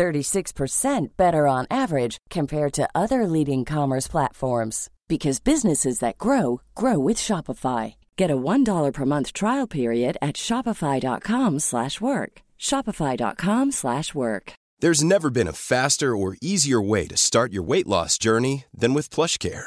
36% better on average compared to other leading commerce platforms because businesses that grow grow with Shopify. Get a $1 per month trial period at shopify.com/work. shopify.com/work. There's never been a faster or easier way to start your weight loss journey than with PlushCare.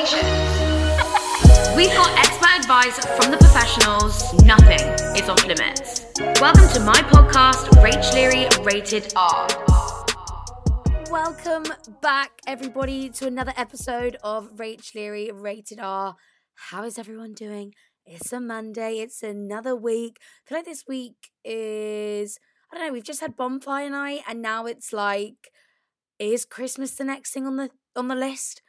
We've got expert advice from the professionals. Nothing is off limits. Welcome to my podcast, Rach Leary Rated R. Welcome back, everybody, to another episode of Rach Leary Rated R. How is everyone doing? It's a Monday, it's another week. I feel like this week is, I don't know, we've just had bonfire night, and now it's like, is Christmas the next thing on the on the list?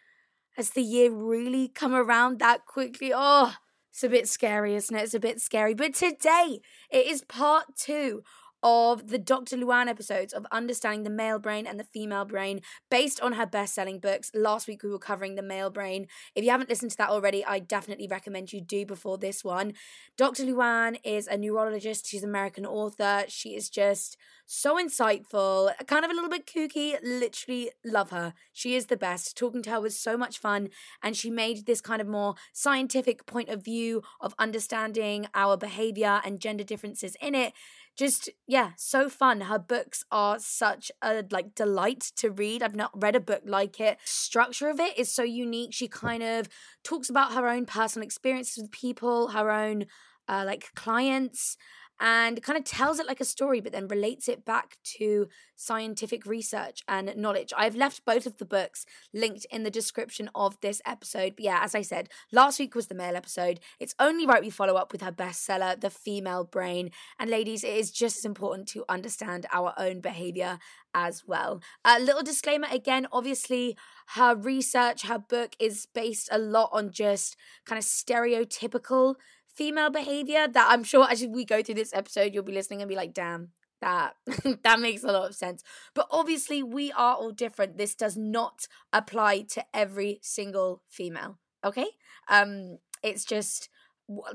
Has the year really come around that quickly? Oh, it's a bit scary, isn't it? It's a bit scary. But today, it is part two of the Dr. Louann episodes of Understanding the Male Brain and the Female Brain based on her best selling books. Last week we were covering the male brain. If you haven't listened to that already, I definitely recommend you do before this one. Dr. Louann is a neurologist, she's an American author. She is just so insightful, kind of a little bit kooky. Literally love her. She is the best. Talking to her was so much fun, and she made this kind of more scientific point of view of understanding our behavior and gender differences in it just yeah so fun. Her books are such a like delight to read. I've not read a book like it. Structure of it is so unique. She kind of talks about her own personal experiences with people her own uh, like clients and kind of tells it like a story, but then relates it back to scientific research and knowledge. I've left both of the books linked in the description of this episode. But yeah, as I said, last week was the male episode. It's only right we follow up with her bestseller, The Female Brain. And ladies, it is just as important to understand our own behavior as well. A little disclaimer again obviously, her research, her book is based a lot on just kind of stereotypical female behavior that I'm sure as we go through this episode, you'll be listening and be like, damn, that that makes a lot of sense. But obviously, we are all different. This does not apply to every single female. Okay? Um, it's just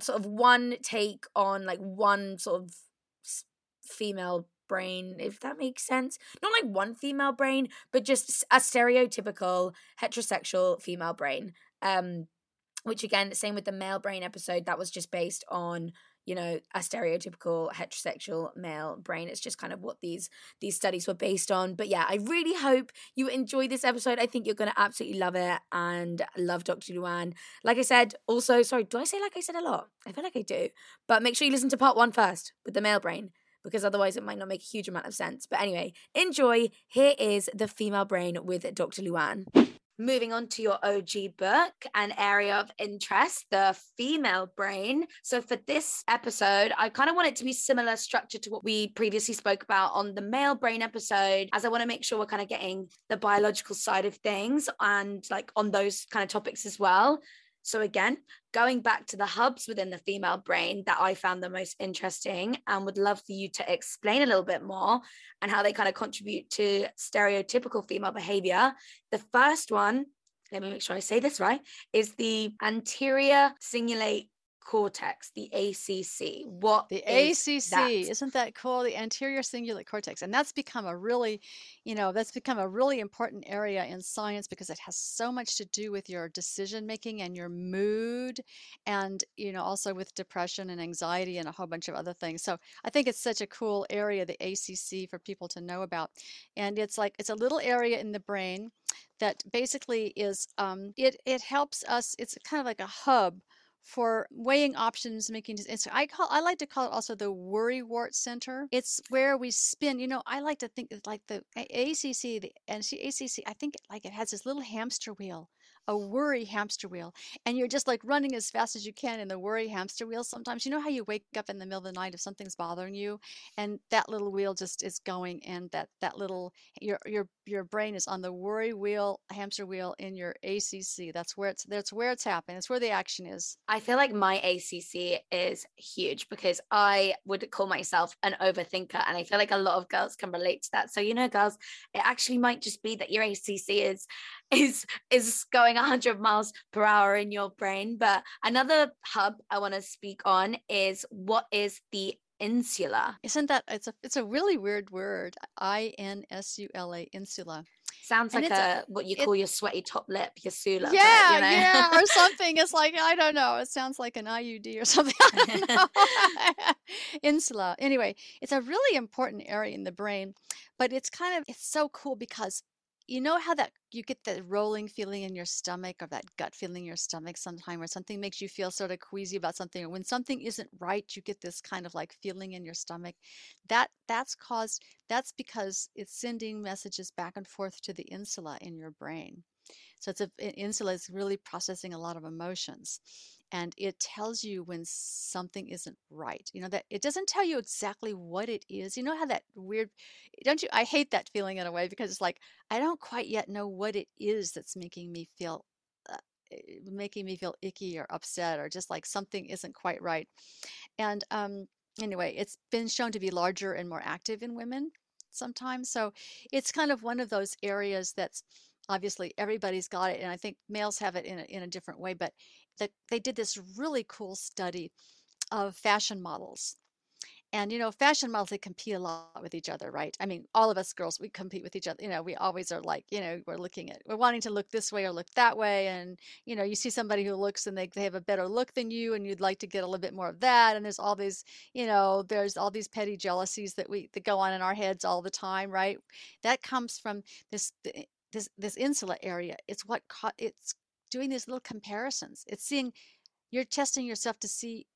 sort of one take on like one sort of female brain, if that makes sense. Not like one female brain, but just a stereotypical heterosexual female brain. Um, which again same with the male brain episode that was just based on you know a stereotypical heterosexual male brain. It's just kind of what these these studies were based on. But yeah i really hope you enjoy this episode. I think you're going to absolutely love it and love dr louann like i said also sorry do i say like i said a lot? I feel like i do. But make sure you listen to part one first with the male brain because otherwise it might not make a huge amount of sense. But anyway enjoy. Here is the female brain with dr louann moving on to your OG book, an area of interest, the female brain. So for this episode, I kind of want it to be similar structure to what we previously spoke about on the male brain episode, as I want to make sure we're kind of getting the biological side of things and like on those kind of topics as well. So, again, going back to the hubs within the female brain that I found the most interesting and would love for you to explain a little bit more and how they kind of contribute to stereotypical female behavior. The first one, let me make sure I say this right, is the anterior cingulate cortex, the ACC. What the is ACC that? isn't that cool? The anterior cingulate cortex, and that's become a really, you know, that's become a really important area in science because it has so much to do with your decision making and your mood, and you know, also with depression and anxiety and a whole bunch of other things. So I think it's such a cool area, the ACC, for people to know about, and it's like it's a little area in the brain that basically is um, it it helps us. It's kind of like a hub for weighing options, making decisions. I call I like to call it also the worry wart center. It's where we spin. You know, I like to think it's like the ACC, the and ACC. I think like it has this little hamster wheel a worry hamster wheel and you're just like running as fast as you can in the worry hamster wheel sometimes you know how you wake up in the middle of the night if something's bothering you and that little wheel just is going and that that little your your your brain is on the worry wheel hamster wheel in your ACC that's where it's that's where it's happening it's where the action is I feel like my ACC is huge because I would call myself an overthinker. And I feel like a lot of girls can relate to that. So, you know, girls, it actually might just be that your ACC is is is going 100 miles per hour in your brain but another hub i want to speak on is what is the insula isn't that it's a it's a really weird word i n s u l a insula sounds And like a, a- what you it- call your sweaty top lip your sula yeah you know. yeah or something it's like i don't know it sounds like an iud or something I don't know. insula anyway it's a really important area in the brain but it's kind of it's so cool because you know how that you get that rolling feeling in your stomach or that gut feeling in your stomach sometime where something makes you feel sort of queasy about something or when something isn't right you get this kind of like feeling in your stomach? That that's caused that's because it's sending messages back and forth to the insula in your brain. So it's a insula is really processing a lot of emotions and it tells you when something isn't right you know that it doesn't tell you exactly what it is you know how that weird don't you i hate that feeling in a way because it's like i don't quite yet know what it is that's making me feel uh, eh, making me feel icky or upset or just like something isn't quite right. And um anyway it's been shown to be larger and more active in women sometimes so it's kind of one of those areas that's obviously everybody's got it and i think males have it in a, in a different way but that they did this really cool study of fashion models. And you know fashion models they compete a lot with each other right? I mean all of us girls we compete with each other you know we always are like you know we're looking at we're wanting to look this way or look that way. And you know you see somebody who looks and they, they have a better look than you and you'd like to get a little bit more of that. And there's all these you know there's all these petty jealousies that we that go on in our heads all the time right? That comes from this this this insula area. It's what it's doing these little comparisons it's seeing you're testing yourself to see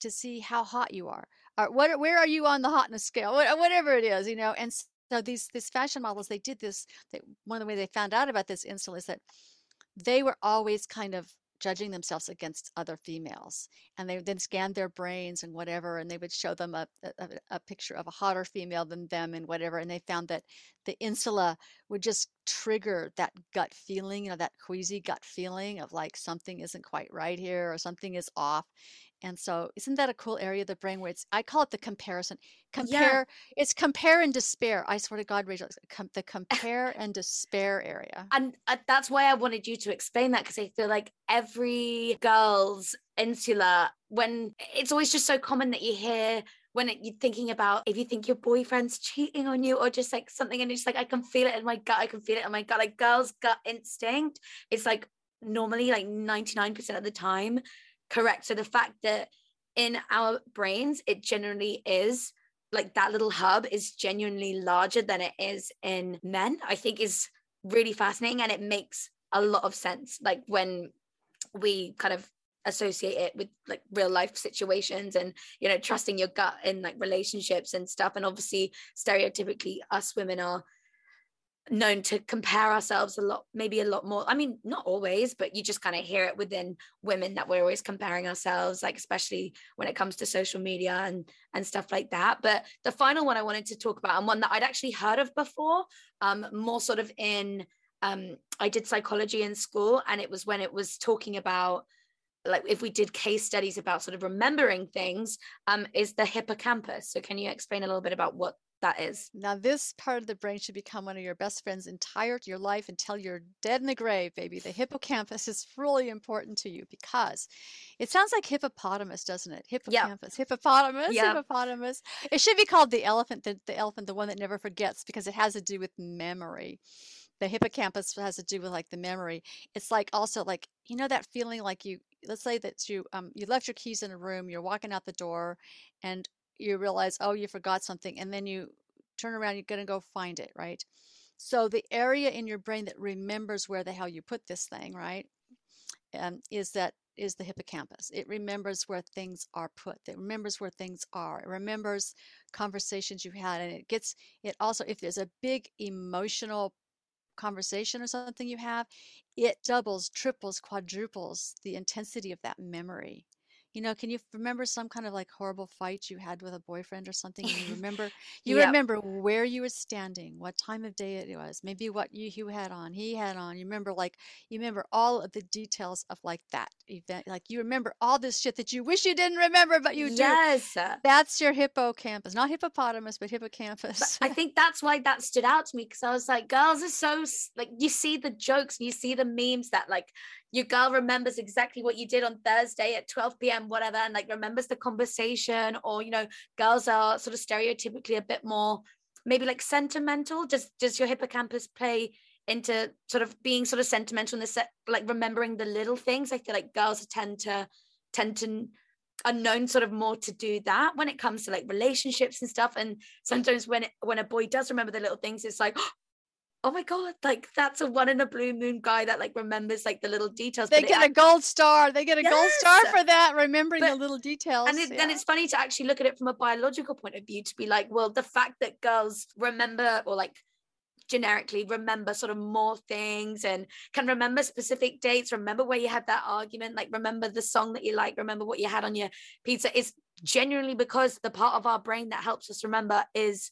to see how hot you are. Or what where are you on the hotness scale? Uh, whatever it is you know and so these these fashion models they did this they, one of the way they found out about this insula is that they were always kind of judging themselves against other females and they then scanned their brains and whatever and they would show them a, a, a picture of a hotter female than them and whatever and they found that the insula would just trigger that gut feeling you know that queasy gut feeling of like something isn't quite right here or something is off and so isn't that a cool area of the brain where it's i call it the comparison compare it's compare and despair. I swear to god rachel com- the compare and despair area. And uh, that's why I wanted you to explain that because I feel like every girl's insula, when it's always just so common that you hear when it, you're thinking about if you think your boyfriend's cheating on you or just like something, and it's like, I can feel it in my gut, I can feel it in my gut. Like girls' gut instinct, it's like normally like 99% of the time correct. So the fact that in our brains, it generally is like that little hub is genuinely larger than it is in men, I think is really fascinating and it makes a lot of sense like when we kind of associate it with like real life situations and you know trusting your gut in like relationships and stuff and obviously stereotypically us women are known to compare ourselves a lot maybe a lot more i mean not always but you just kind of hear it within women that we're always comparing ourselves like especially when it comes to social media and and stuff like that. But the final one i wanted to talk about and one that i'd actually heard of before um more sort of in um i did psychology in school and it was when it was talking about like if we did case studies about sort of remembering things um is the hippocampus. So can you explain a little bit about what that is Now, this part of the brain should become one of your best friends entire your life until you're dead in the grave, baby. The hippocampus is really important to you because it sounds like hippopotamus, doesn't it? Hippocampus, hippopotamus, Yep. hippopotamus. It should be called the elephant, the, the elephant, the one that never forgets, because it has to do with memory. The hippocampus has to do with like the memory. It's like also like you know that feeling like you let's say that you um you left your keys in a room, you're walking out the door, and you realize oh you forgot something, and then you turn around, you're gonna go find it, right? So the area in your brain that remembers where the hell you put this thing, right, um, is that is the hippocampus. It remembers where things are put. It remembers where things are. It remembers conversations you had, and it gets it also if there's a big emotional conversation or something you have, it doubles, triples, quadruples the intensity of that memory. You know, can you remember some kind of like horrible fight you had with a boyfriend or something? And you remember, you Yep. remember where you were standing, what time of day it was, maybe what you, you had on, he had on. You remember, like, you remember all of the details of like that event. Like, you remember all this shit that you wish you didn't remember, but you do. yes uh That's your hippocampus, not hippopotamus, but But hippocampus. I think that's why that stood out to me because I was like, girls are so like you see the jokes and you see the memes that like your girl remembers exactly what you did on Thursday at 12 p.m. whatever and like remembers the conversation or you know girls are sort of stereotypically a bit more maybe like sentimental. Does does your hippocampus play into sort of being sort of sentimental in the set like remembering the little things? I feel like girls tend to tend to are known sort of more to do that when it comes to like relationships and stuff and sometimes when it, when a boy does remember the little things it's like Oh my god like that's a one in a blue moon guy that like remembers like the little details they but it get a gold star. They get a gold star for that, remembering the little details. and it, then yeah. it's funny to actually look at it from a biological point of view to be like well the fact that girls remember or like generically remember sort of more things and can remember specific dates remember where you had that argument like remember the song that you like remember what you had on your pizza is genuinely because the part of our brain that helps us remember is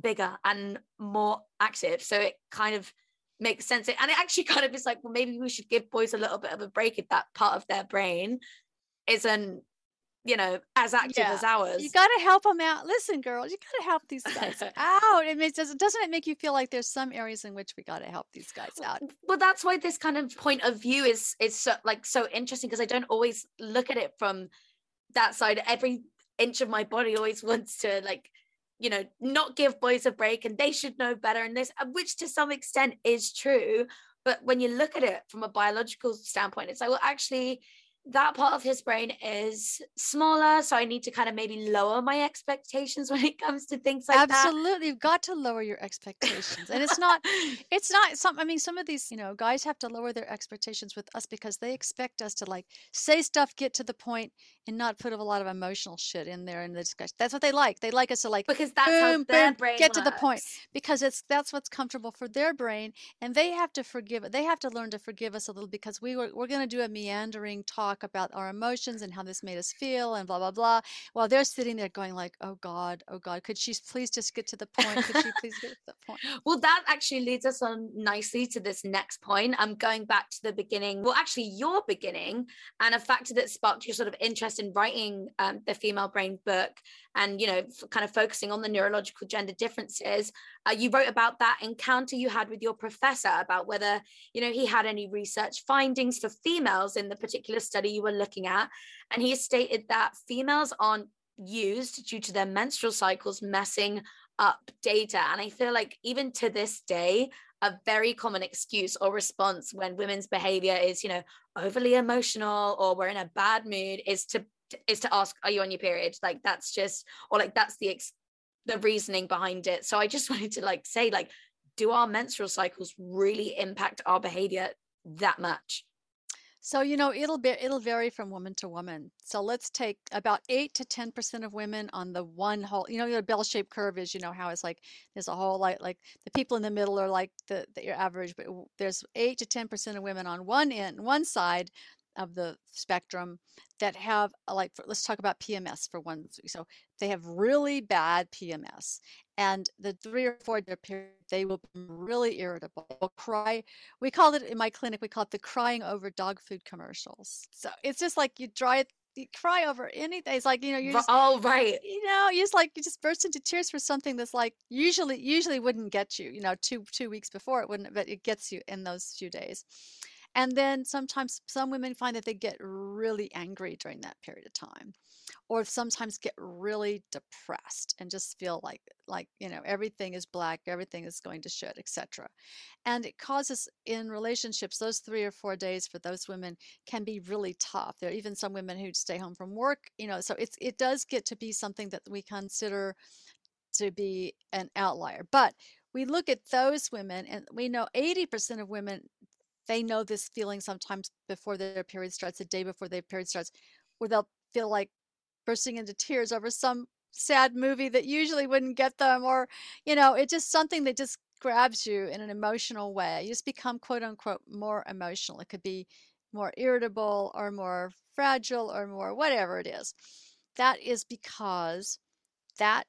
bigger and more active so it kind of makes sense and it actually kind of is like well maybe we should give boys a little bit of a break if that part of their brain isn't you know as active Yeah. as ours You got to help them out. Listen, girls, you got to help these guys out. It makes, doesn't doesn't it make you feel like there's some areas in which we got to help these guys out? well that's why this kind of point of view is is so like so interesting because i don't always look at it from that side every inch of my body always wants to like you know not give boys a break and they should know better and this uh, which to some extent is true but when you look at it from a biological standpoint it's like well actually that part of his brain is smaller so i need to kind of maybe lower my expectations when it comes to things like that Absolutely, you've got to lower your expectations, and it's not it's not some i mean some of these you know guys have to lower their expectations with us because they expect us to like say stuff get to the point and not put a lot of emotional shit in there in the discussion that's what they like they like us to like because that's how their boom, brain get to the point. because it's that's what's comfortable for their brain and they have to forgive they have to learn to forgive us a little because we were we're going to do a meandering talk about our emotions and how this made us feel and blah blah blah while they're sitting there going like oh god oh god could she please just get to the point could she please get to the point Well, that actually leads us on nicely to this next point. I'm going back to the beginning. Well, actually, your beginning and a factor that sparked your sort of interest in writing um, the female brain book and, you know, kind of focusing on the neurological gender differences. Uh, you wrote about that encounter you had with your professor about whether, you know, he had any research findings for females in the particular study you were looking at. And he stated that females aren't used due to their menstrual cycles messing up data. And I feel like even to this day, a very common excuse or response when women's behavior is, you know, overly emotional or we're in a bad mood is to is to ask, are you on your period? Like that's just or like that's the ex- the reasoning behind it. So I just wanted to like say like do our menstrual cycles really impact our behavior that much? So you know it'll be it'll vary from woman to woman. So let's take about eight to ten percent of women on the one whole. You know, the bell-shaped curve is you know how it's like there's a whole like like the people in the middle are like the, the your average, but there's eight to ten percent of women on one end one side of the spectrum that have uh, like let's talk about PMS for one. So they have really bad PMS, and the three or four day period they will be really irritable. They'll cry. We call it in my clinic. We call it the crying over dog food commercials. So it's just like you dry it you cry over anything. It's like you know you just all right. You know, you just like you just burst into tears for something that's like usually usually wouldn't get you. You know, two two weeks before it wouldn't, but it gets you in those few days. And then sometimes some women find that they get really angry during that period of time or sometimes get really depressed and just feel like like you know everything is black everything is going to shit etc and it causes in relationships those three or four days for those women can be really tough. There are even some women who stay home from work you know so it's it does get to be something that we consider to be an outlier. But we look at those women and we know 80% of women they know this feeling sometimes before their period starts, the day before their period starts, where they'll feel like bursting into tears over some sad movie that usually wouldn't get them, or, you know, it's just something that just grabs you in an emotional way. You just become quote unquote more emotional. It could be more irritable or more fragile or more whatever it is. That is because that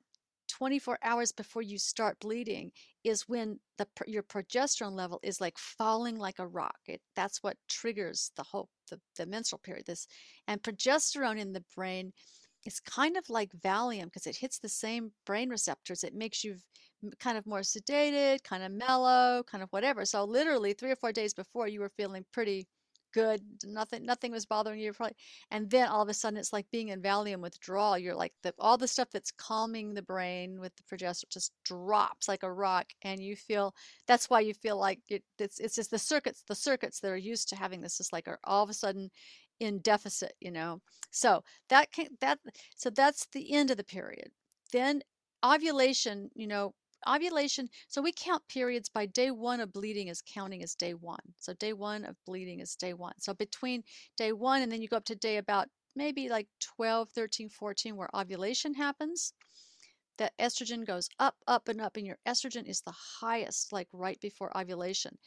24 hours before you start bleeding is when the your progesterone level is like falling like a rock. It, that's what triggers the whole the, the menstrual period. This and progesterone in the brain is kind of like Valium because it hits the same brain receptors. It makes you kind of more sedated, kind of mellow, kind of whatever. So literally three or four days before you were feeling pretty good nothing nothing was bothering you probably and then all of a sudden it's like being in valium withdrawal you're like the all the stuff that's calming the brain with the progesterone just drops like a rock and you feel that's why you feel like it, it's it's just the circuits the circuits that are used to having this is like are all of a sudden in deficit you know? So that can that so that's the end of the period. Then ovulation you know ovulation so we count periods by day one of bleeding is counting as day one so day one of bleeding is day one so between day one and then you go up to day about maybe like 12 13 14 where ovulation happens that estrogen goes up up and up and your estrogen is the highest like right before ovulation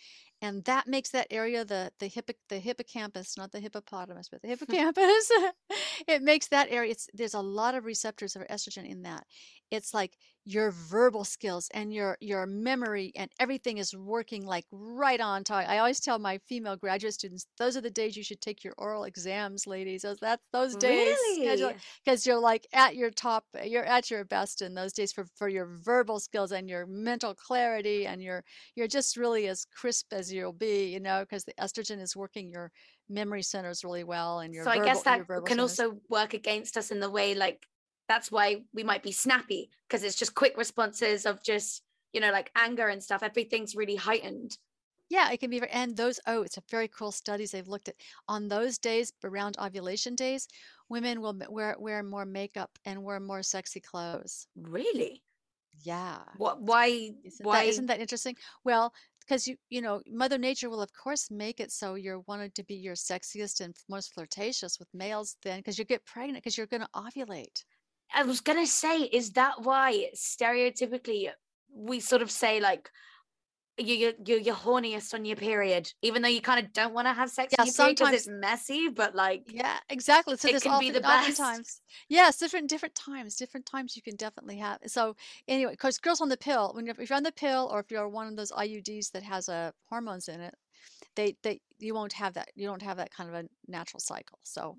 and that makes that area the the hippo, the hippocampus not the hippopotamus but the hippocampus it makes that area it's there's a lot of receptors of estrogen in that it's like your verbal skills and your your memory and everything is working like right on time. I always tell my female graduate students, those are the days you should take your oral exams, ladies. Those that's those days because Really? you're, like at your top, you're at your best in those days for for your verbal skills and your mental clarity and you're you're just really as crisp as you'll be, you know, because the estrogen is working your memory centers really well and your So I guess that can centers. also work against us in the way like that's why we might be snappy because it's just quick responses of just you know like anger and stuff. Everything's really heightened. Yeah, it can be very, and those, oh, it's a very cool studies they've looked at. On those days, around ovulation days, women will wear wear more makeup and wear more sexy clothes. Really? Yeah. What? Why? Isn't Why? that, isn't that interesting? Well, because you you know, Mother Nature will of course make it so you're wanted to be your sexiest and most flirtatious with males then because you get pregnant because you're going to ovulate. I was gonna say, is that why stereotypically we sort of say like you you you're, you're horniest on your period, even though you kind of don't want to have sex Yeah, on your period sometimes- it's messy, but like Yeah, exactly. So It there's can be often, the best. oftentimes, yes, different different times, different times you can definitely have. So anyway, because girls on the pill, when you're, if you're on the pill or if you're one of those IUDs that has uh, hormones in it, they they you won't have that. You don't have that kind of a natural cycle. So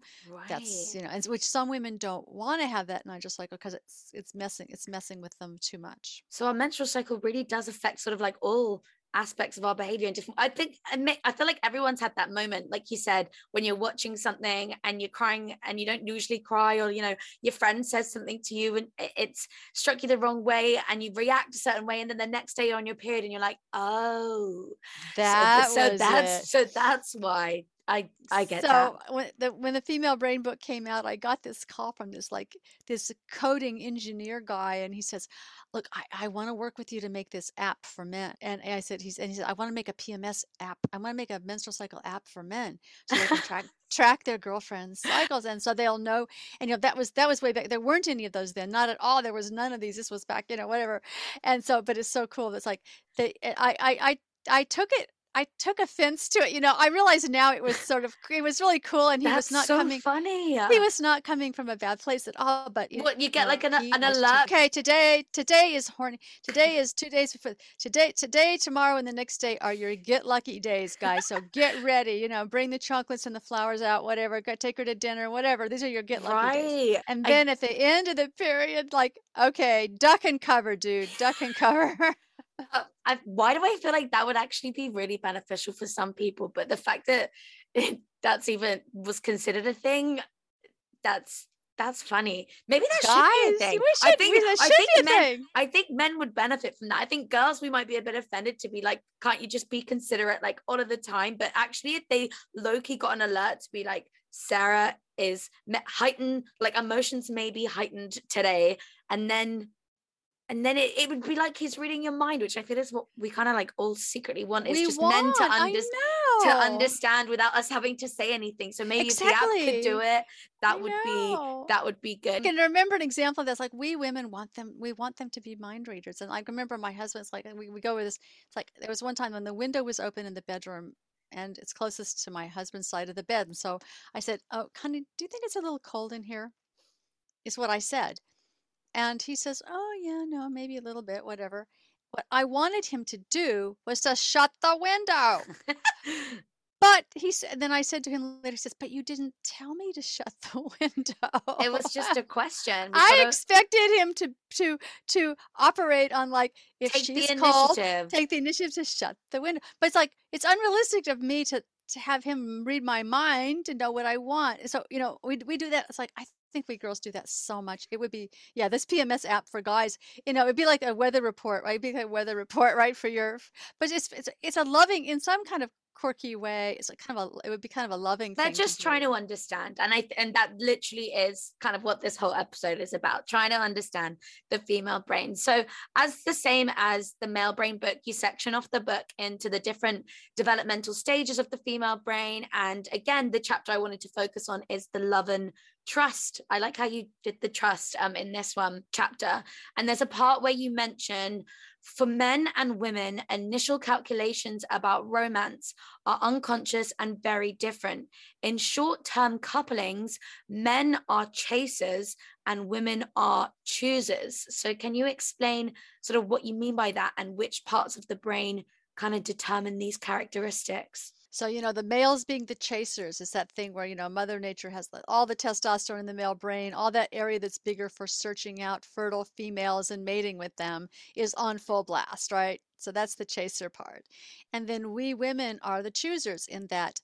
that's you know, and which some women don't want to have that natural cycle because it's it's messing it's messing with them too much. So our menstrual cycle really does affect sort of like all aspects of our behavior and different i think i feel like everyone's had that moment like you said when you're watching something and you're crying and you don't usually cry or you know your friend says something to you and it's struck you the wrong way and you react a certain way and then the next day you're on your period and you're like oh That so, was that's it. so that's why i i get so that when the when the female brain book came out i got this call from this like this coding engineer guy and he says look i, I want to work with you to make this app for men. And i said he's and he said i want to make a pms app. I want to make a menstrual cycle app for men so they can track track their girlfriends cycles. And so they'll know and you know that was that was way back there weren't any of those then not at all there was none of these this was back you know whatever. And so but it's so cool it's like they eh, i i i, I took it I took offense to it. You know, I realize now it was sort of it was really cool, and he That's was not so coming. funny. He was not coming from a bad place at all. But you, What you get know, like an, an too- alert. Okay, today today is horny. Today is two days before today. Today, tomorrow, and the next day are your get lucky days, guys. So get ready. You know, bring the chocolates and the flowers out, whatever. Go take her to dinner, whatever. These are your get lucky days. Right. And I- then at the end of the period, like, okay, duck and cover, dude, duck and cover. Uh, I, why do I feel like that would actually be really beneficial for some people? But the fact that that's even was considered a thing, that's that's funny. Maybe that should be a thing. we I think that I should think be a men thing. I think men would benefit from that. I think girls we might be a bit offended to be like, can't you just be considerate like all of the time? But actually, if they low key got an alert to be like, Sarah is heightened, like emotions may be heightened today, and then and then it, it would be like he's reading your mind, which I feel is what we kind of like all secretly want is we just want, men to, under- to understand without us having to say anything. So maybe if the app could do it, that I would know. be that would be I good. can remember an example that's like we women want them we want them to be mind readers and I remember my husband's like we, we go with this it's like there was one time when the window was open in the bedroom and it's closest to my husband's side of the bed and so I said oh honey do you think it's a little cold in here is what I said and he says oh yeah no maybe a little bit whatever what I wanted him to do was to shut the window but he said then I said to him later he says but you didn't tell me to shut the window it was just a question. We I expected him to to to operate on like if take she's initiative. take the initiative to shut the window. But it's like it's unrealistic of me to to have him read my mind to know what I want. So you know we we do that. It's like I think we girls do that so much. It would be yeah this PMS app for guys. You know it'd be like a weather report, right? It'd be like a weather report, right? For your but it's it's it's a loving in some kind of quirky way. It's like kind of a it would be kind of a loving. they're just do. trying to understand and i and that literally is kind of what this whole episode is about trying to understand the female brain so as the same as the male brain book you section off the book into the different developmental stages of the female brain and again the chapter i wanted to focus on is the love and trust i like how you did the trust um in this one chapter and there's a part where you mention for men and women initial calculations about romance are unconscious and very different in short term couplings, men are chasers and women are choosers. So, can you explain sort of what you mean by that and which parts of the brain kind of determine these characteristics? So, you know, the males being the chasers is that thing where, you know, Mother Nature has all the testosterone in the male brain, all that area that's bigger for searching out fertile females and mating with them is on full blast, right? So that's the chaser part. And then we women are the choosers in that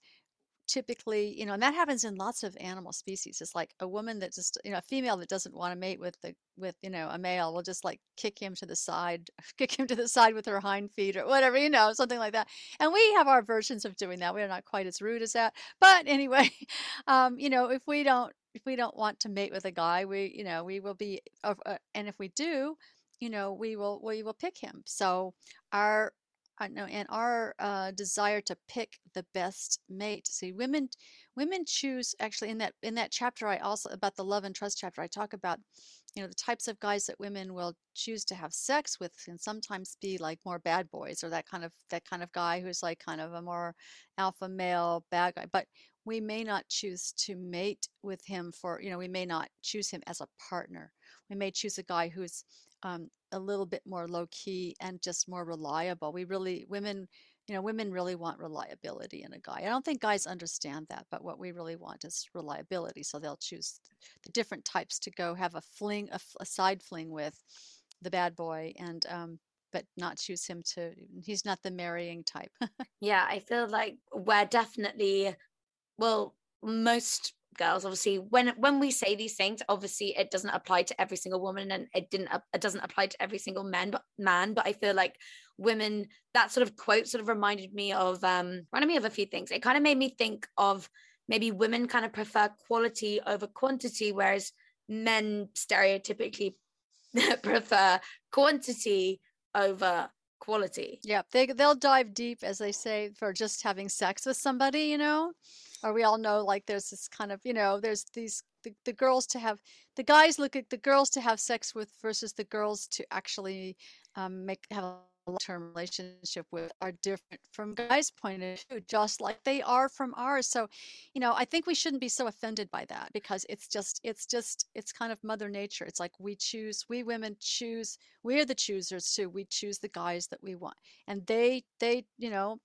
typically, you know, and that happens in lots of animal species. It's like a woman that just, you know, a female that doesn't want to mate with the with, you know, a male will just like kick him to the side, kick him to the side with her hind feet or whatever, you know, something like that. And we have our versions of doing that. We're not quite as rude as that. But anyway, um, you know, if we don't if we don't want to mate with a guy, we, you know, we will be uh, uh, and if we do, you know, we will we will pick him. So our I know, and our uh, desire to pick the best mate. See, women, women choose actually in that in that chapter. I also about the love and trust chapter. I talk about, you know, the types of guys that women will choose to have sex with, and sometimes be like more bad boys or that kind of that kind of guy who's like kind of a more alpha male bad guy. But we may not choose to mate with him for, you know, we may not choose him as a partner. We may choose a guy who's um, a little bit more low key and just more reliable. We really, women, you know, women really want reliability in a guy. I don't think guys understand that, but what we really want is reliability. So they'll choose the different types to go have a fling, a side fling with the bad boy, and um, but not choose him to. He's not the marrying type. Yeah, I feel like we're definitely, well, most girls obviously when when we say these things obviously it doesn't apply to every single woman and it didn't it doesn't apply to every single man but man but i feel like women that sort of quote sort of reminded me of um reminded me of a few things it kind of made me think of maybe women kind of prefer quality over quantity whereas men stereotypically prefer quantity over quality Yeah, they they'll dive deep, as they say, for just having sex with somebody, you know. Or we all know, like, there's this kind of, you know, there's these the, the girls to have the guys look at the girls to have sex with versus the girls to actually um, make have a long-term relationship with are different from guys' point of view, just like they are from ours. So, you know, I think we shouldn't be so offended by that because it's just, it's just, it's kind of Mother Nature. It's like we choose, we women choose, we're the choosers too. We choose the guys that we want, and they, they, you know,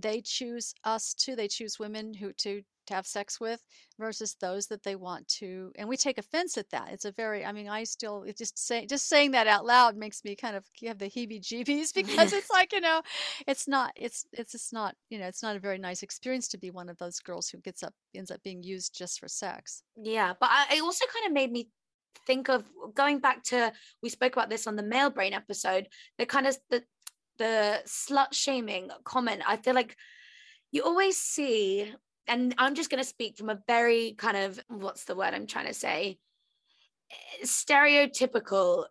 they choose us too. They choose women who to to have sex with versus those that they want to and we take offense at that it's a very i mean i still it just say just saying that out loud makes me kind of have the heebie jeebies because it's like you know it's not it's it's just not you know it's not a very nice experience to be one of those girls who gets up ends up being used just for sex yeah but I, it also kind of made me think of going back to we spoke about this on the male brain episode the kind of the the slut shaming comment i feel like you always see and I'm just going to speak from a very kind of what's the word I'm trying to say? Stereotypical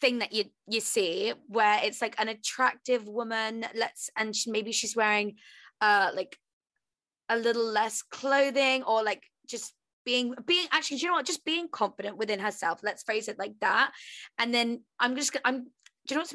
thing that you you see where it's like an attractive woman let's and she, maybe she's wearing uh like a little less clothing or like just being being actually you know what? Just being confident within herself let's phrase it like that. And then i'm just i'm do you know what's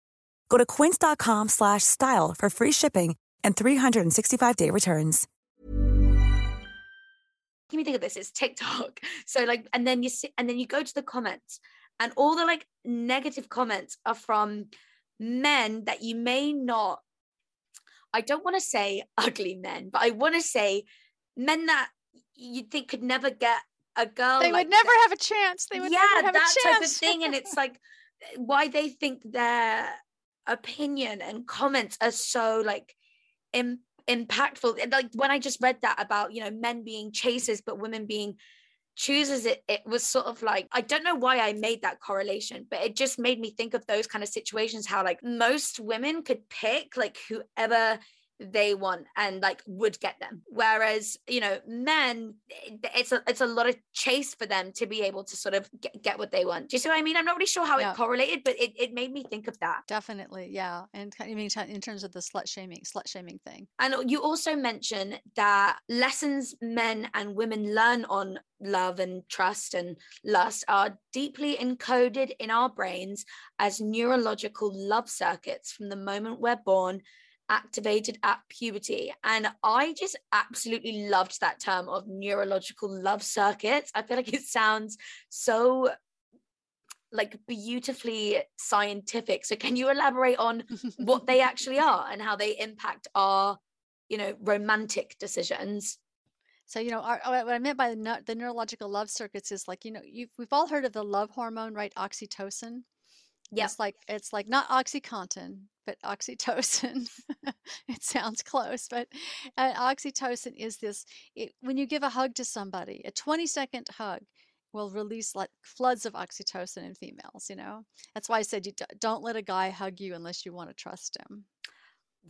Go to quince.com slash style for free shipping and 365-day returns. Give me think of this it's tiktok so like and then you see and then you go to the comments and all the like negative comments are from men that you may not i don't want to say ugly men but i want to say men that you'd think could never get a girl they like would never that. have a chance they would yeah never have that a type of chance thing and it's like why they think their opinion and comments are so like Im- impactful. Like when i just read that about you know men being chasers but women being choosers it it was sort of like i don't know why i made that correlation but it just made me think of those kind of situations how like most women could pick like whoever they want and like would get them. Whereas you know men eh, it's a it's a lot of chase for them to be able to sort of get, get what they want. Do you see what i mean? I'm not really sure how Yeah. it correlated but it, it made me think of that. Definitely yeah. And i mean in terms of the slut shaming slut shaming thing. And you also mention that lessons men and women learn on love and trust and lust are deeply encoded in our brains as neurological love circuits from the moment we're born, activated at puberty. And I just absolutely loved that term of neurological love circuits. I feel like it sounds so like beautifully scientific. So can you elaborate on what they actually are and how they impact our you know romantic decisions So you know, our, uh, what I meant by the, the neurological love circuits is like you know, you've, we've all heard of the love hormone, right? Oxytocin. Yeah It's like it's like not OxyContin, but oxytocin. it sounds close, but uh, oxytocin is this. It, when you give a hug to somebody, a 20 second hug will release like floods of oxytocin in females. You know, that's why I said you d- don't let a guy hug you unless you want to trust him.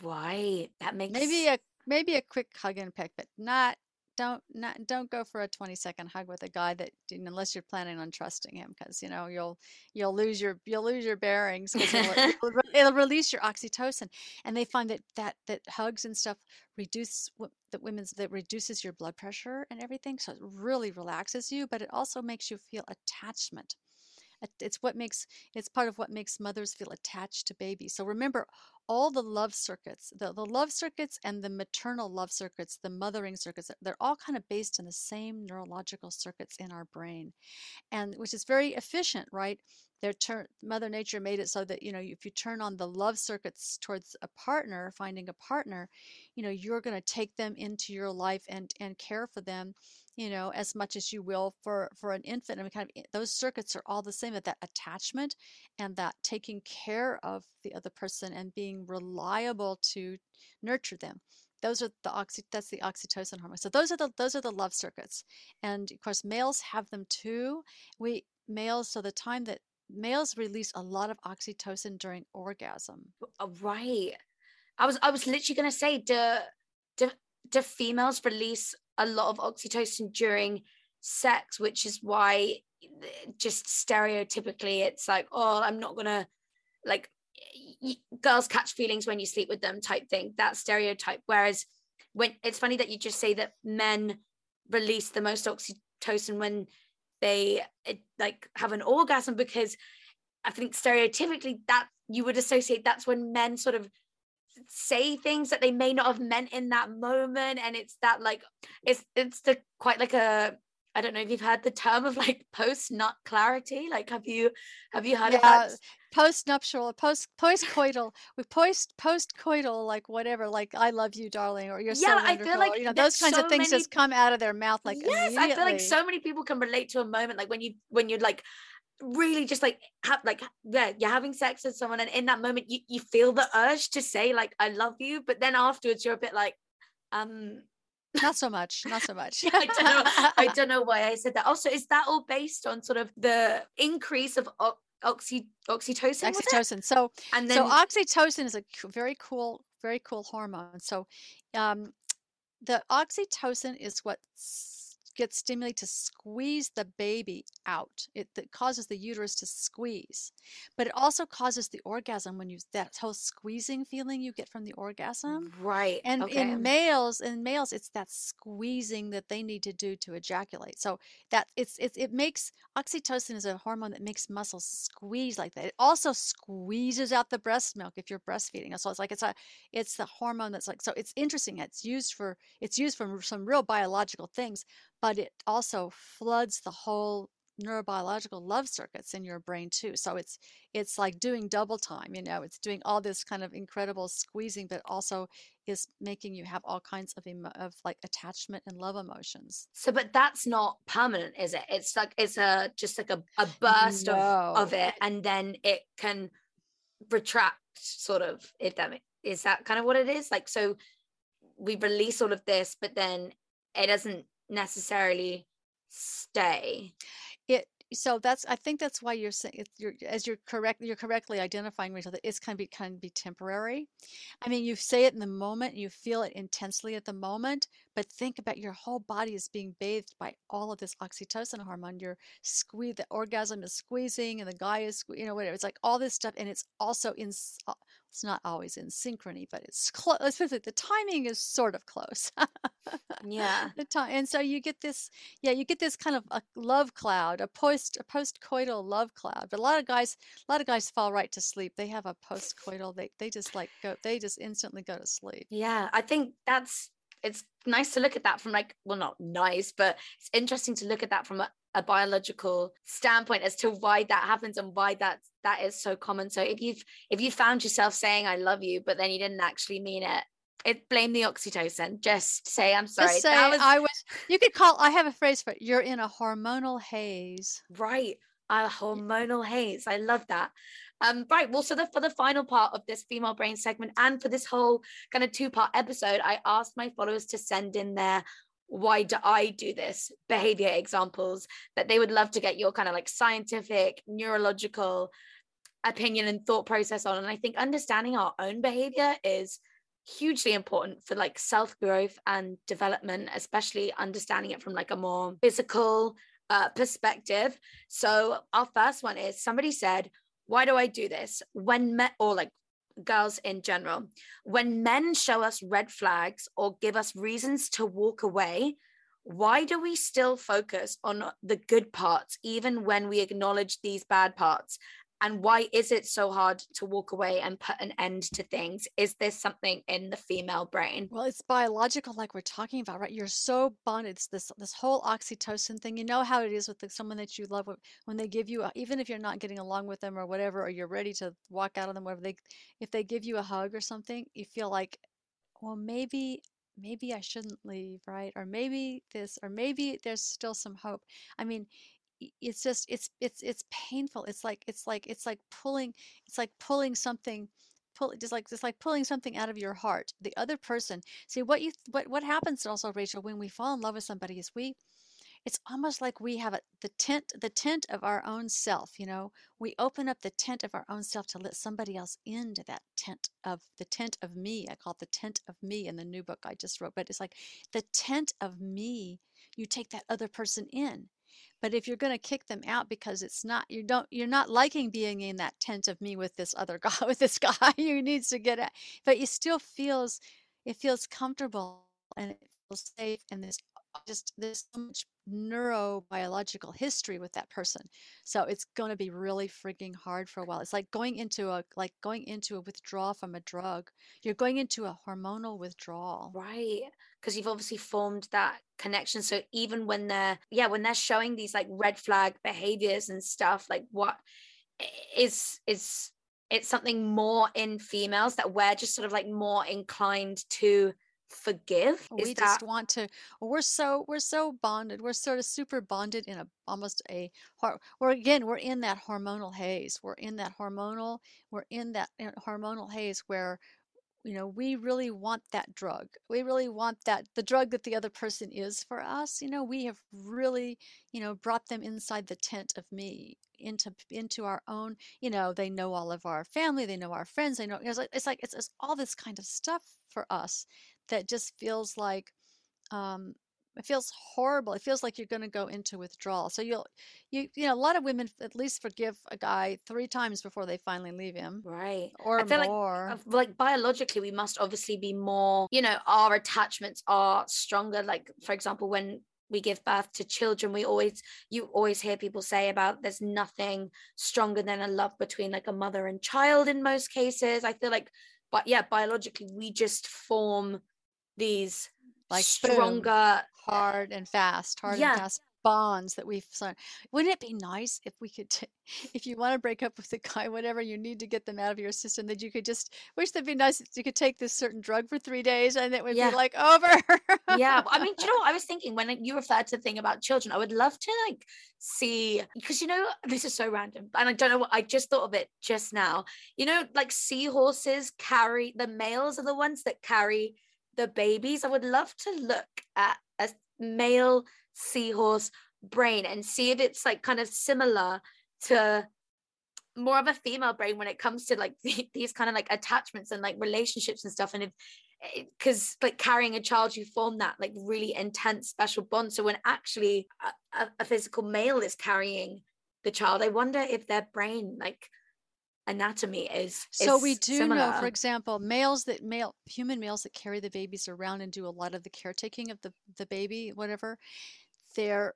right that makes Maybe a maybe a quick hug and peck, but not don't not don't go for a 20 second hug with a guy that unless you're planning on trusting him because you know you'll you'll lose your you'll lose your bearings it'll, it'll, release your oxytocin. And they find that that that hugs and stuff reduce that women's that reduces your blood pressure and everything so it really relaxes you but it also makes you feel attachment it's what makes it's part of what makes mothers feel attached to babies so remember all the love circuits, the, the love circuits and the maternal love circuits, the mothering circuits, they're all kind of based on the same neurological circuits in our brain, and which is very efficient, right? Their turn, Mother Nature made it so that you know if you turn on the love circuits towards a partner, finding a partner, you know you're going to take them into your life and and care for them you know as much as you will for for an infant I mean, kind of eh, those circuits are all the same that that attachment and that taking care of the other person and being reliable to nurture them. Those are the oxy that's the oxytocin hormone. So those are the those are the love circuits. And of course males have them too. We males so the time that males release a lot of oxytocin during orgasm. Uh, right. I was i was literally going to say do, do do females release a lot of oxytocin during sex, which is why just stereotypically it's like, oh, I'm not gonna like girls catch feelings when you sleep with them type thing. That stereotype. Whereas when it's funny that you just say that men release the most oxytocin when they like have an orgasm because I think stereotypically that you would associate that's when men sort of say things that they may not have meant in that moment and it's that like it's it's the quite like a I don't know if you've heard the term of like post nut clarity. Like, have you have you heard yeah, of that? Post nuptial, post post coital, with post post coital, like whatever, like I love you, darling, or you're yeah, so wonderful. I feel like you know those kinds so of things many... just come out of their mouth like yes. I feel like so many people can relate to a moment like when you when you're like really just like have like yeah you're having sex with someone and in that moment you, you feel the urge to say like i love you but then afterwards you're a bit like um not so much not so much. I, don't know, I don't know why i said that. Also is that all based on sort of the increase of o- oxy oxytocin oxytocin. So and then so oxytocin is a very cool very cool hormone. So um the oxytocin is what gets stimulated to squeeze the baby out. It, it, causes the uterus to squeeze, but it also causes the orgasm when you that whole squeezing feeling you get from the orgasm. Right. And okay. in males, in males, it's that squeezing that they need to do to ejaculate. So that it's it, it makes oxytocin is a hormone that makes muscles squeeze like that. It also squeezes out the breast milk if you're breastfeeding. So it's like it's a it's the hormone that's like so it's interesting. It's used for it's used for some real biological things but it also floods the whole neurobiological love circuits in your brain too so it's it's like doing double time you know it's doing all this kind of incredible squeezing but also is making you have all kinds of emo- of like attachment and love emotions. So but that's not permanent is it? It's like it's a just like a, a burst no. of, of it and then it can retract sort of if that is that kind of what it is? Like so we release all of this but then it doesn't necessarily stay. It so that's i think that's why you're saying you're as you're correct you're correctly identifying rachel that it's kind of be kind of be temporary. I mean you say it in the moment you feel it intensely at the moment but think about your whole body is being bathed by all of this oxytocin hormone. You're squeeze the orgasm is squeezing and the guy is you know whatever it's like all this stuff and it's also in uh, it's not always in synchrony, but it's close. The timing is sort of close. yeah. The time, and so you get this, yeah, you get this kind of a love cloud, a post a post-coital love cloud. But a lot of guys, a lot of guys fall right to sleep. They have a post-coital. They they just like go. They just instantly go to sleep. Yeah, I think that's it's nice to look at that from like well not nice but it's interesting to look at that from a, a biological standpoint as to why that happens and why that that is so common. So if you've if you found yourself saying i love you but then you didn't actually mean it it blame the oxytocin. Just say i'm sorry. just say was... i was you could call i have a phrase for it you're in a hormonal haze. Right. A hormonal haze. I love that um, right. Well, so the, for the final part of this female brain segment and for this whole kind of two part episode, I asked my followers to send in their why do I do this behavior examples that they would love to get your kind of like scientific, neurological opinion and thought process on. And I think understanding our own behavior is hugely important for like self growth and development, especially understanding it from like a more physical uh, perspective. So, our first one is somebody said, Why do I do this? When met, or like girls in general, when men show us red flags or give us reasons to walk away, why do we still focus on the good parts, even when we acknowledge these bad parts? And why is it so hard to walk away and put an end to things? Is there something in the female brain? Well it's biological like we're talking about right? You're so bonded. It's this this whole oxytocin thing. You know how it is with the, someone that you love when they give you a, even if you're not getting along with them or whatever or you're ready to walk out of them whatever they if they give you a hug or something you feel like well maybe maybe I shouldn't leave, right? Or maybe this, or maybe there's still some hope. I mean, it's just it's it's it's painful it's like it's like it's like pulling it's like pulling something pull just like just like pulling something out of your heart. The other person see what you what what happens also rachel when we fall in love with somebody is we it's almost like we have a, the tent the tent of our own self you know? We open up the tent of our own self to let somebody else into that tent of the tent of me. I call it the tent of me in the new book i just wrote but it's like the tent of me you take that other person in but if you're going to kick them out because it's not you don't you're not liking being in that tent of me with this other guy with this guy who needs to get out, but it still feels it feels comfortable and it feels safe and there's just there's so much neurobiological history with that person. So it's going to be really freaking hard for a while. It's like going into a like going into a withdrawal from a drug. You're going into a hormonal withdrawal. Right because you've obviously formed that connection. So even when they're yeah when they're showing these like red flag behaviors and stuff like what is is it's something more in females that we're just sort of like more inclined to forgive? We that... just want to we're so we're so bonded. We're sort of super bonded in a almost a we're again we're in that hormonal haze. We're in that hormonal we're in that hormonal haze where you know we really want that drug. We really want that the drug that the other person is for us you know we have really you know brought them inside the tent of me into into our own you know they know all of our family they know our friends they know it's like it's like it's, it's all this kind of stuff for us that just feels like um, it feels horrible. It feels like you're going to go into withdrawal. So you'll, you, you know, a lot of women at least forgive a guy three times before they finally leave him. Right. Or I feel more. Like, like biologically, we must obviously be more, you know, our attachments are stronger. Like, for example, when we give birth to children, we always, you always hear people say about there's nothing stronger than a love between like a mother and child in most cases. I feel like, but yeah, biologically, we just form these like stronger boom, hard and fast hard yeah. and fast bonds that we've signed wouldn't it be nice if we could t- if you want to break up with a guy whatever you need to get them out of your system that you could just wish that'd be nice if you could take this certain drug for three days and it would yeah. be like over. Yeah i mean you know what? I was thinking when you referred to the thing about children i would love to like see because you know this is so random and i don't know what i just thought of it just now. You know like seahorses carry the males are the ones that carry the babies. I would love to look at a male seahorse brain and see if it's like kind of similar to more of a female brain when it comes to like these kind of like attachments and like relationships and stuff and if because eh, like carrying a child you form that like really intense special bond so when actually a, a physical male is carrying the child i wonder if their brain like anatomy is, so is we do similar. know for example males that male human males that carry the babies around and do a lot of the caretaking of the the baby whatever they're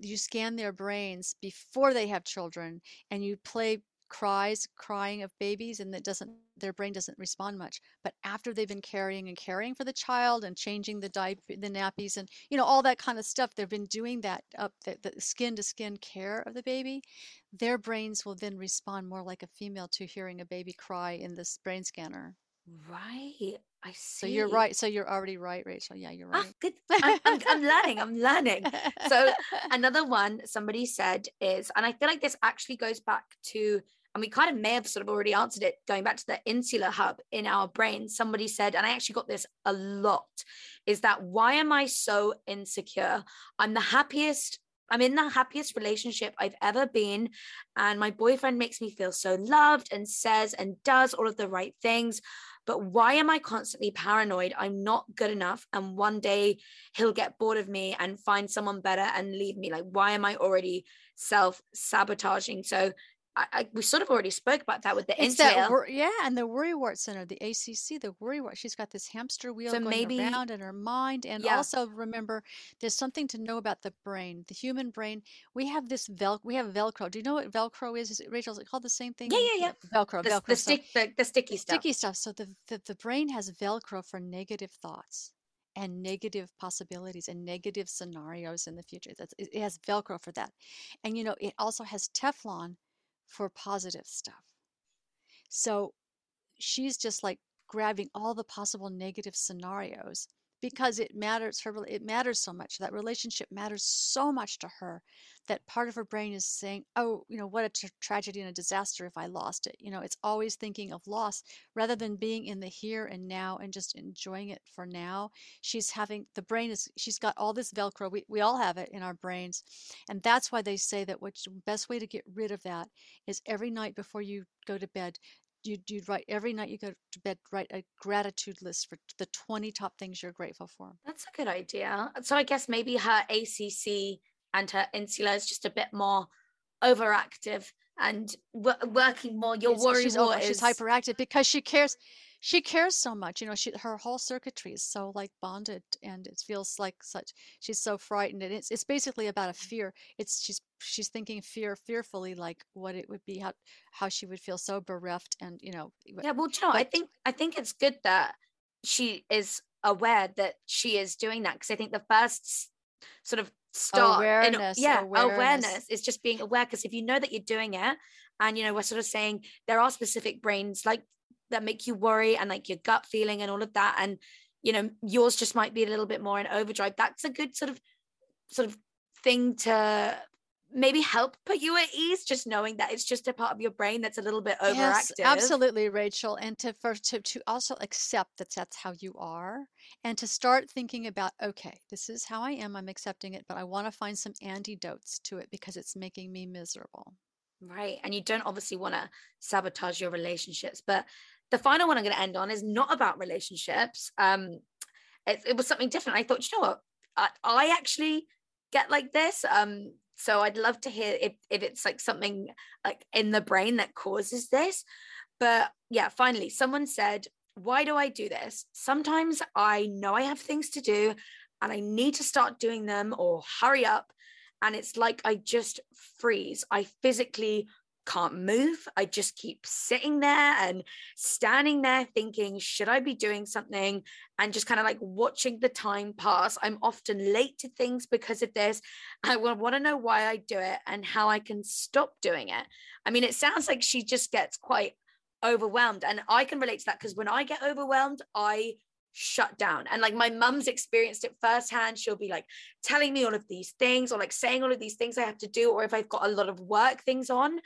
you scan their brains before they have children and you play cries crying of babies and that doesn't their brain doesn't respond much but after they've been carrying and caring for the child and changing the diaper the nappies and you know all that kind of stuff they've been doing that up the, the skin to skin care of the baby their brains will then respond more like a female to hearing a baby cry in this brain scanner right I see. So you're right. So you're already right, Rachel. Yeah, you're ah, right. good. I'm, I'm, I'm learning. I'm learning. So another one somebody said is, and I feel like this actually goes back to and we kind of may have sort of already answered it going back to the insular hub in our brain somebody said and i actually got this a lot is that why am i so insecure i'm the happiest I'm in the happiest relationship I've ever been. And my boyfriend makes me feel so loved and says and does all of the right things. But why am I constantly paranoid? I'm not good enough. And one day he'll get bored of me and find someone better and leave me. Like, why am I already self sabotaging? So I, I, we sort of already spoke about that with the it's that yeah, and the worrywart center, the ACC, the worrywart. She's got this hamster wheel So going maybe- around in her mind, and Yeah. also remember, there's something to know about the brain, the human brain. We have this vel, we have Velcro. Do you know what Velcro is? Is it Rachel? Is it called the same thing? Yeah, yeah, yeah. Velcro, the, Velcro. the So- the, the sticky stuff. sticky stuff. So the, the the brain has Velcro for negative thoughts and negative possibilities and negative scenarios in the future. That's it has Velcro for that, and you know it also has Teflon for positive stuff. So she's just like grabbing all the possible negative scenarios because it matters her it matters so much that relationship matters so much to her that part of her brain is saying oh you know what a tra- tragedy and a disaster if i lost it. You know it's always thinking of loss rather than being in the here and now and just enjoying it for now. She's having the brain is she's got all this velcro we, we all have it in our brains and that's why they say that what's the best way to get rid of that is every night before you go to bed you'd, you'd write every night you go to bed write a gratitude list for the 20 top things you're grateful for That's a good idea. So I guess maybe her ACC and her insula is just a bit more overactive and w- working more. Your worry she's, over, she's is hyperactive because she cares she cares so much you know she her whole circuitry is so like bonded and it feels like such she's so frightened and it's it's basically about a mm-hmm. fear it's she's she's thinking fear fearfully like what it would be how how she would feel so bereft and you know Yeah, well, you know, I think I think it's good that she is aware that she is doing that because I think the first sort of start, Awareness, yeah, awareness. awareness is just being aware. Because if you know that you're doing it, and you know, we're sort of saying there are specific brains like that make you worry and like your gut feeling and all of that, and you know, yours just might be a little bit more in overdrive. That's a good sort of sort of thing to maybe help put you at ease just knowing that it's just a part of your brain that's a little bit overactive Yes, absolutely, Rachel. And to first to, to also accept that that's how you are and to start thinking about, okay, this is how I am. I'm accepting it, but I want to find some antidotes to it because it's making me miserable. Right. And you don't obviously want to sabotage your relationships. But the final one I'm going to end on is not about relationships. Um, it, it was something different. I thought, you know what? I, I actually get like this. Um, so I'd love to hear if, if it's like something like in the brain that causes this. But yeah, finally, someone said, Why do I do this? Sometimes I know I have things to do and I need to start doing them or hurry up. And it's like I just freeze. I physically can't move. I just keep sitting there and standing there thinking, should I be doing something? And just kind of like watching the time pass. I'm often late to things because of this. I want to know why I do it and how I can stop doing it. I mean, it sounds like she just gets quite overwhelmed. And I can relate to that because when I get overwhelmed, I shut down. And like my mum's experienced it firsthand. She'll be like telling me all of these things or like saying all of these things I have to do, or if I've got a lot of work things on,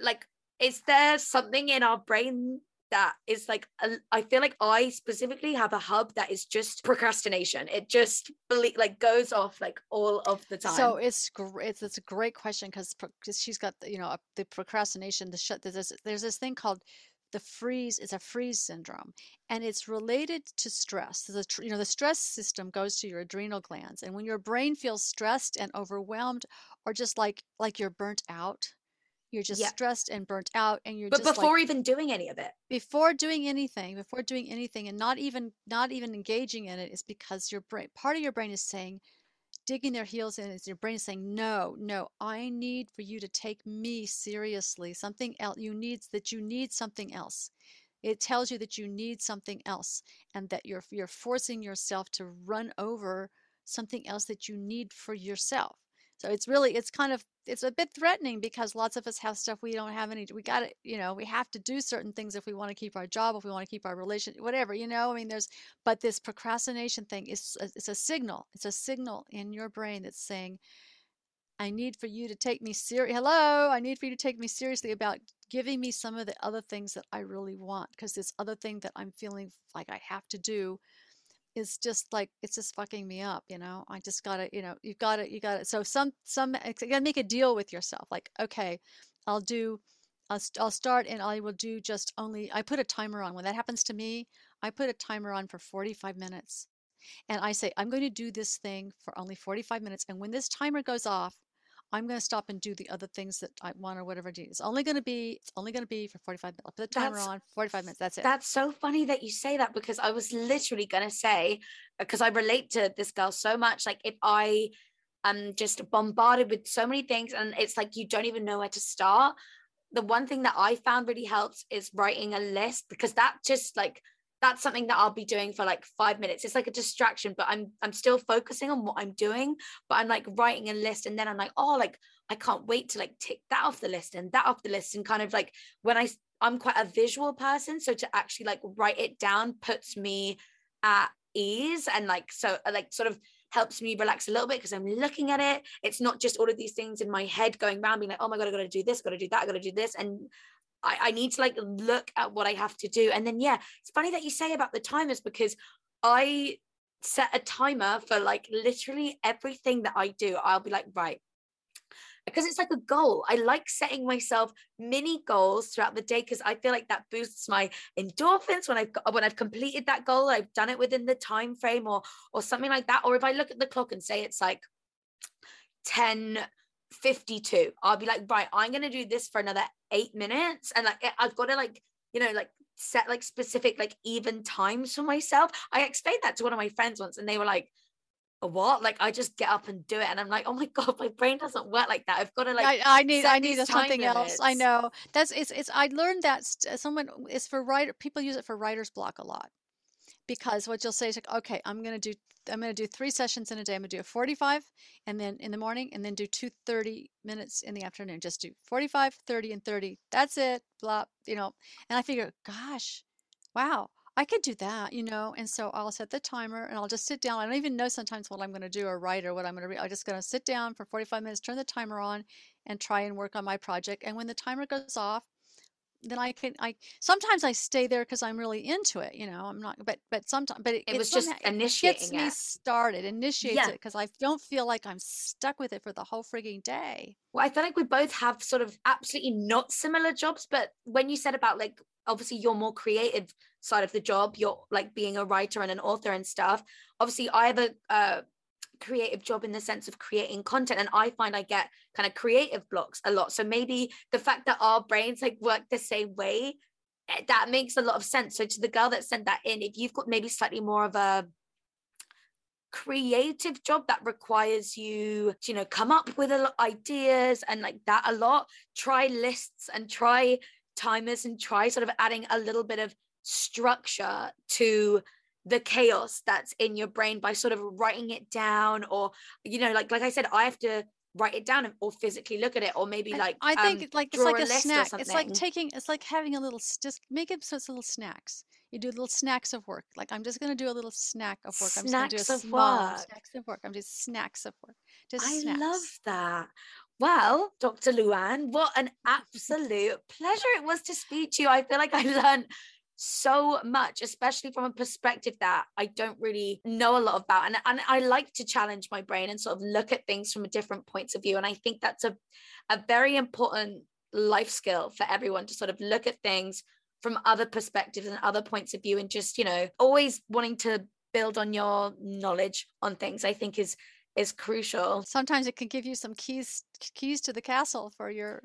like, is there something in our brain that is like a, I feel like I specifically have a hub that is just procrastination. It just like goes off like all of the time. So it's great. It's, it's a great question because she's got you know the procrastination. The shut. There's this, there's this thing called the freeze. It's a freeze syndrome, and it's related to stress. The you know the stress system goes to your adrenal glands, and when your brain feels stressed and overwhelmed, or just like like you're burnt out, you're just Yeah. stressed and burnt out, and you're but before like, even doing any of it, before doing anything before doing anything and not even not even engaging in it is because your brain part of your brain is saying digging their heels in is your brain is saying no no i need for you to take me seriously something else you need that you need something else. It tells you that you need something else and that you're you're forcing yourself to run over something else that you need for yourself so it's really it's kind of it's a bit threatening because lots of us have stuff we don't have any we got to you know we have to do certain things if we want to keep our job if we want to keep our relation whatever you know i mean there's but this procrastination thing is uh, it's a signal it's a signal in your brain that's saying i need for you to take me serious hello i need for you to take me seriously about giving me some of the other things that i really want because this other thing that i'm feeling like i have to do is just like it's just fucking me up you know? I just gotta you know you've gotta you gotta so some some eh, you gotta make a deal with yourself like okay i'll do I'll, I'll start and i will do just only i put a timer on when that happens to me i put a timer on for 45 minutes and i say i'm going to do this thing for only 45 minutes and when this timer goes off I'm going to stop and do the other things that I want or whatever I do. It's only going to be, it's only going to be for 45 minutes. I'll put the timer That's- on, 45 minutes. That's it. That's so funny that you say that because I was literally gonna say uh, because I relate to this girl so much. Like if I am just bombarded with so many things and it's like you don't even know where to start. The one thing that I found really helps is writing a list because that just like that's something that I'll be doing for like five minutes. It's like a distraction, but I'm I'm still focusing on what I'm doing. But I'm like writing a list, and then I'm like, oh, like I can't wait to like tick that off the list and that off the list, and kind of like when I I'm quite a visual person, so to actually like write it down puts me at ease and like so uh, like sort of helps me relax a little bit because I'm looking at it. It's not just all of these things in my head going around being like, oh my God, I gotta do this, gotta do that, I gotta do this. And I, I need to like look at what I have to do. And then yeah, it's funny that you say about the timers because I set a timer for like literally everything that I do. I'll be like, right, because it's like a goal. I like setting myself mini goals throughout the day because I feel like that boosts my endorphins when I've when I've completed that goal. I've done it within the time frame or or something like that. Or if I look at the clock and say it's like 10 52, I'll be like, right, I'm gonna do this for another eight minutes. And like I've got to like, you know, like set like specific like even times for myself. I explained that to one of my friends once and they were like, what like i just get up and do it and i'm like oh my god my brain doesn't work like that i've got to like I, I need I need something else. I know that's it's it's I learned that someone it's for writer people use it for writer's block a lot because what you'll say is like okay I'm gonna do I'm gonna do three sessions in a day I'm gonna do a 45 and then in the morning and then do two 30 minutes in the afternoon just do 45 30 and 30 that's it blah you know and I figure gosh wow I could do that, you know, and so I'll set the timer and I'll just sit down. I don't even know sometimes what I'm going to do or write or what I'm going to read. I'm just going to sit down for 45 minutes, turn the timer on, and try and work on my project. And when the timer goes off, then I can I sometimes I stay there because I'm really into it, you know. I'm not, but but sometimes, but it, It it was just somehow- it initiating gets me started, initiates Yeah. it because I don't feel like I'm stuck with it for the whole frigging day. well i feel like we both have sort of absolutely not similar jobs but when you said about like obviously your more creative side of the job you're like being a writer and an author and stuff obviously i have a uh, creative job in the sense of creating content and i find i get kind of creative blocks a lot. So maybe the fact that our brains like work the same way eh, that makes a lot of sense. So to the girl that sent that in if you've got maybe slightly more of a creative job that requires you to, you know come up with a lot ideas and like that a lot try lists and try timers and try sort of adding a little bit of structure to the chaos that's in your brain by sort of writing it down or you know like like i said i have to write it down or physically look at it or maybe like I think um, it- like it's like a a, snack. It's like taking it's like having a little just make it so it's little snacks. You do little snacks of work. Like I'm just gonna do a little snack of work. I'm just gonna do a Snacks of small work. snacks of work. I'm just snacks of work. Just I snacks. love that. Well, Dr. Louann, what an absolute pleasure it was to speak to you. I feel like I learned so much, especially from a perspective that I don't really know a lot about. And, and I like to challenge my brain and sort of look at things from a different points of view. And I think that's a, a very important life skill for everyone to sort of look at things from other perspectives and other points of view and just, you know, always wanting to build on your knowledge on things, I think is is crucial. Sometimes it can give you some keys keys to the castle for your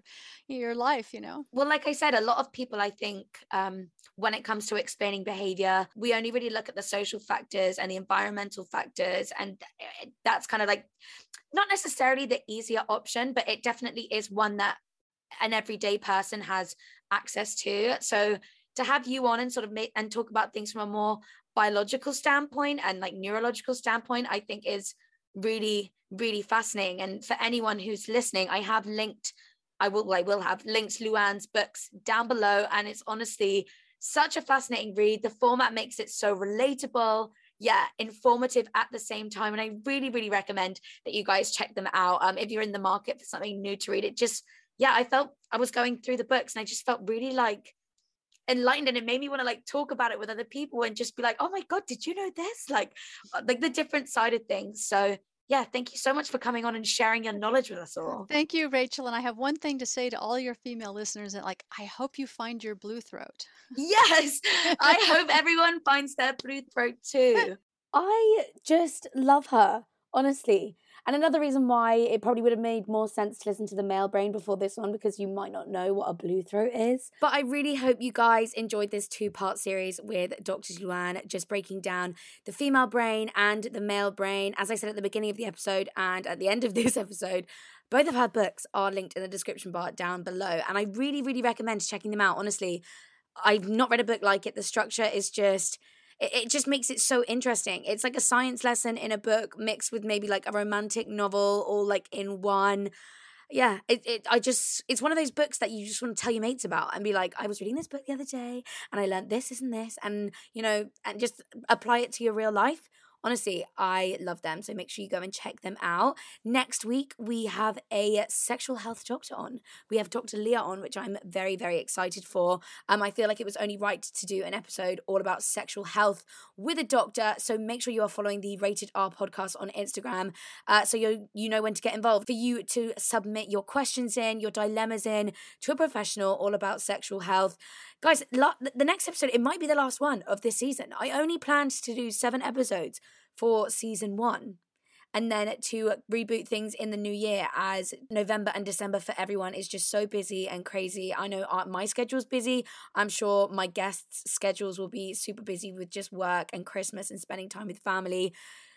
your life. You know. Well, like I said, a lot of people, I think, um, when it comes to explaining behavior, we only really look at the social factors and the environmental factors. And eh, that's kind of like not necessarily the easier option, but it definitely is one that an everyday person has access to. So to have you on and sort of make and talk about things from a more biological standpoint and like neurological standpoint, I think is really, really fascinating. And for anyone who's listening, I have linked, I will, I will have linked Louann's books down below. And it's honestly such a fascinating read. The format makes it so relatable. Yeah, informative at the same time. And I really, really recommend that you guys check them out. Um, if you're in the market for something new to read, it just, yeah, I felt I was going through the books and I just felt really like enlightened and it made me want to like talk about it with other people and just be like oh my god did you know this like uh, like the different side of things so yeah thank you so much for coming on and sharing your knowledge with us all Thank you, Rachel. And I have one thing to say to all your female listeners that like I hope you find your blue throat. yes i hope everyone finds their blue throat too I just love her, honestly. And another reason why it probably would have made more sense to listen to the male brain before this one because you might not know what a blue throat is. But I really hope you guys enjoyed this two part series with Dr. Louann, just breaking down the female brain and the male brain. As I said at the beginning of the episode and at the end of this episode, both of her books are linked in the description bar down below. And I really, really recommend checking them out. Honestly, I've not read a book like it. The structure is just it, just makes it so interesting. It's like a science lesson in a book mixed with maybe like a romantic novel all like in one. Yeah, it, it I just it's one of those books that you just want to tell your mates about and be like, I was reading this book the other day and I learned this, isn't this, and you know, and just apply it to your real life honestly, I love them. So make sure you go and check them out. Next week, we have a sexual health doctor on. We have Dr. Leah on, which I'm very, very excited for. Um, I feel like it was only right to do an episode all about sexual health with a doctor. So make sure you are following the Rated R podcast on Instagram uh, so you you know when to get involved. For you to submit your questions in, your dilemmas in to a professional all about sexual health. Guys, the next episode, it might be the last one of this season. I only planned to do seven episodes for season one and then to reboot things in the new year as November and December for everyone is just so busy and crazy. I know uh, my schedule's busy. I'm sure my guests' schedules will be super busy with just work and Christmas and spending time with family.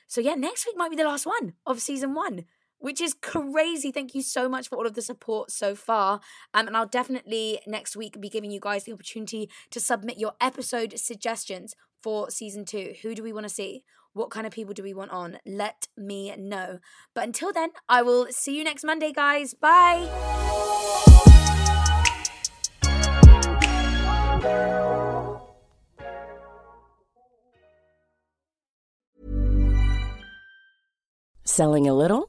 So, yeah, next week might be the last one of season one which is crazy. Thank you so much for all of the support so far. Um, and I'll definitely next week be giving you guys the opportunity to submit your episode suggestions for season two. Who do we want to see? What kind of people do we want on? Let me know. But until then, I will see you next Monday, guys. Bye. Selling a little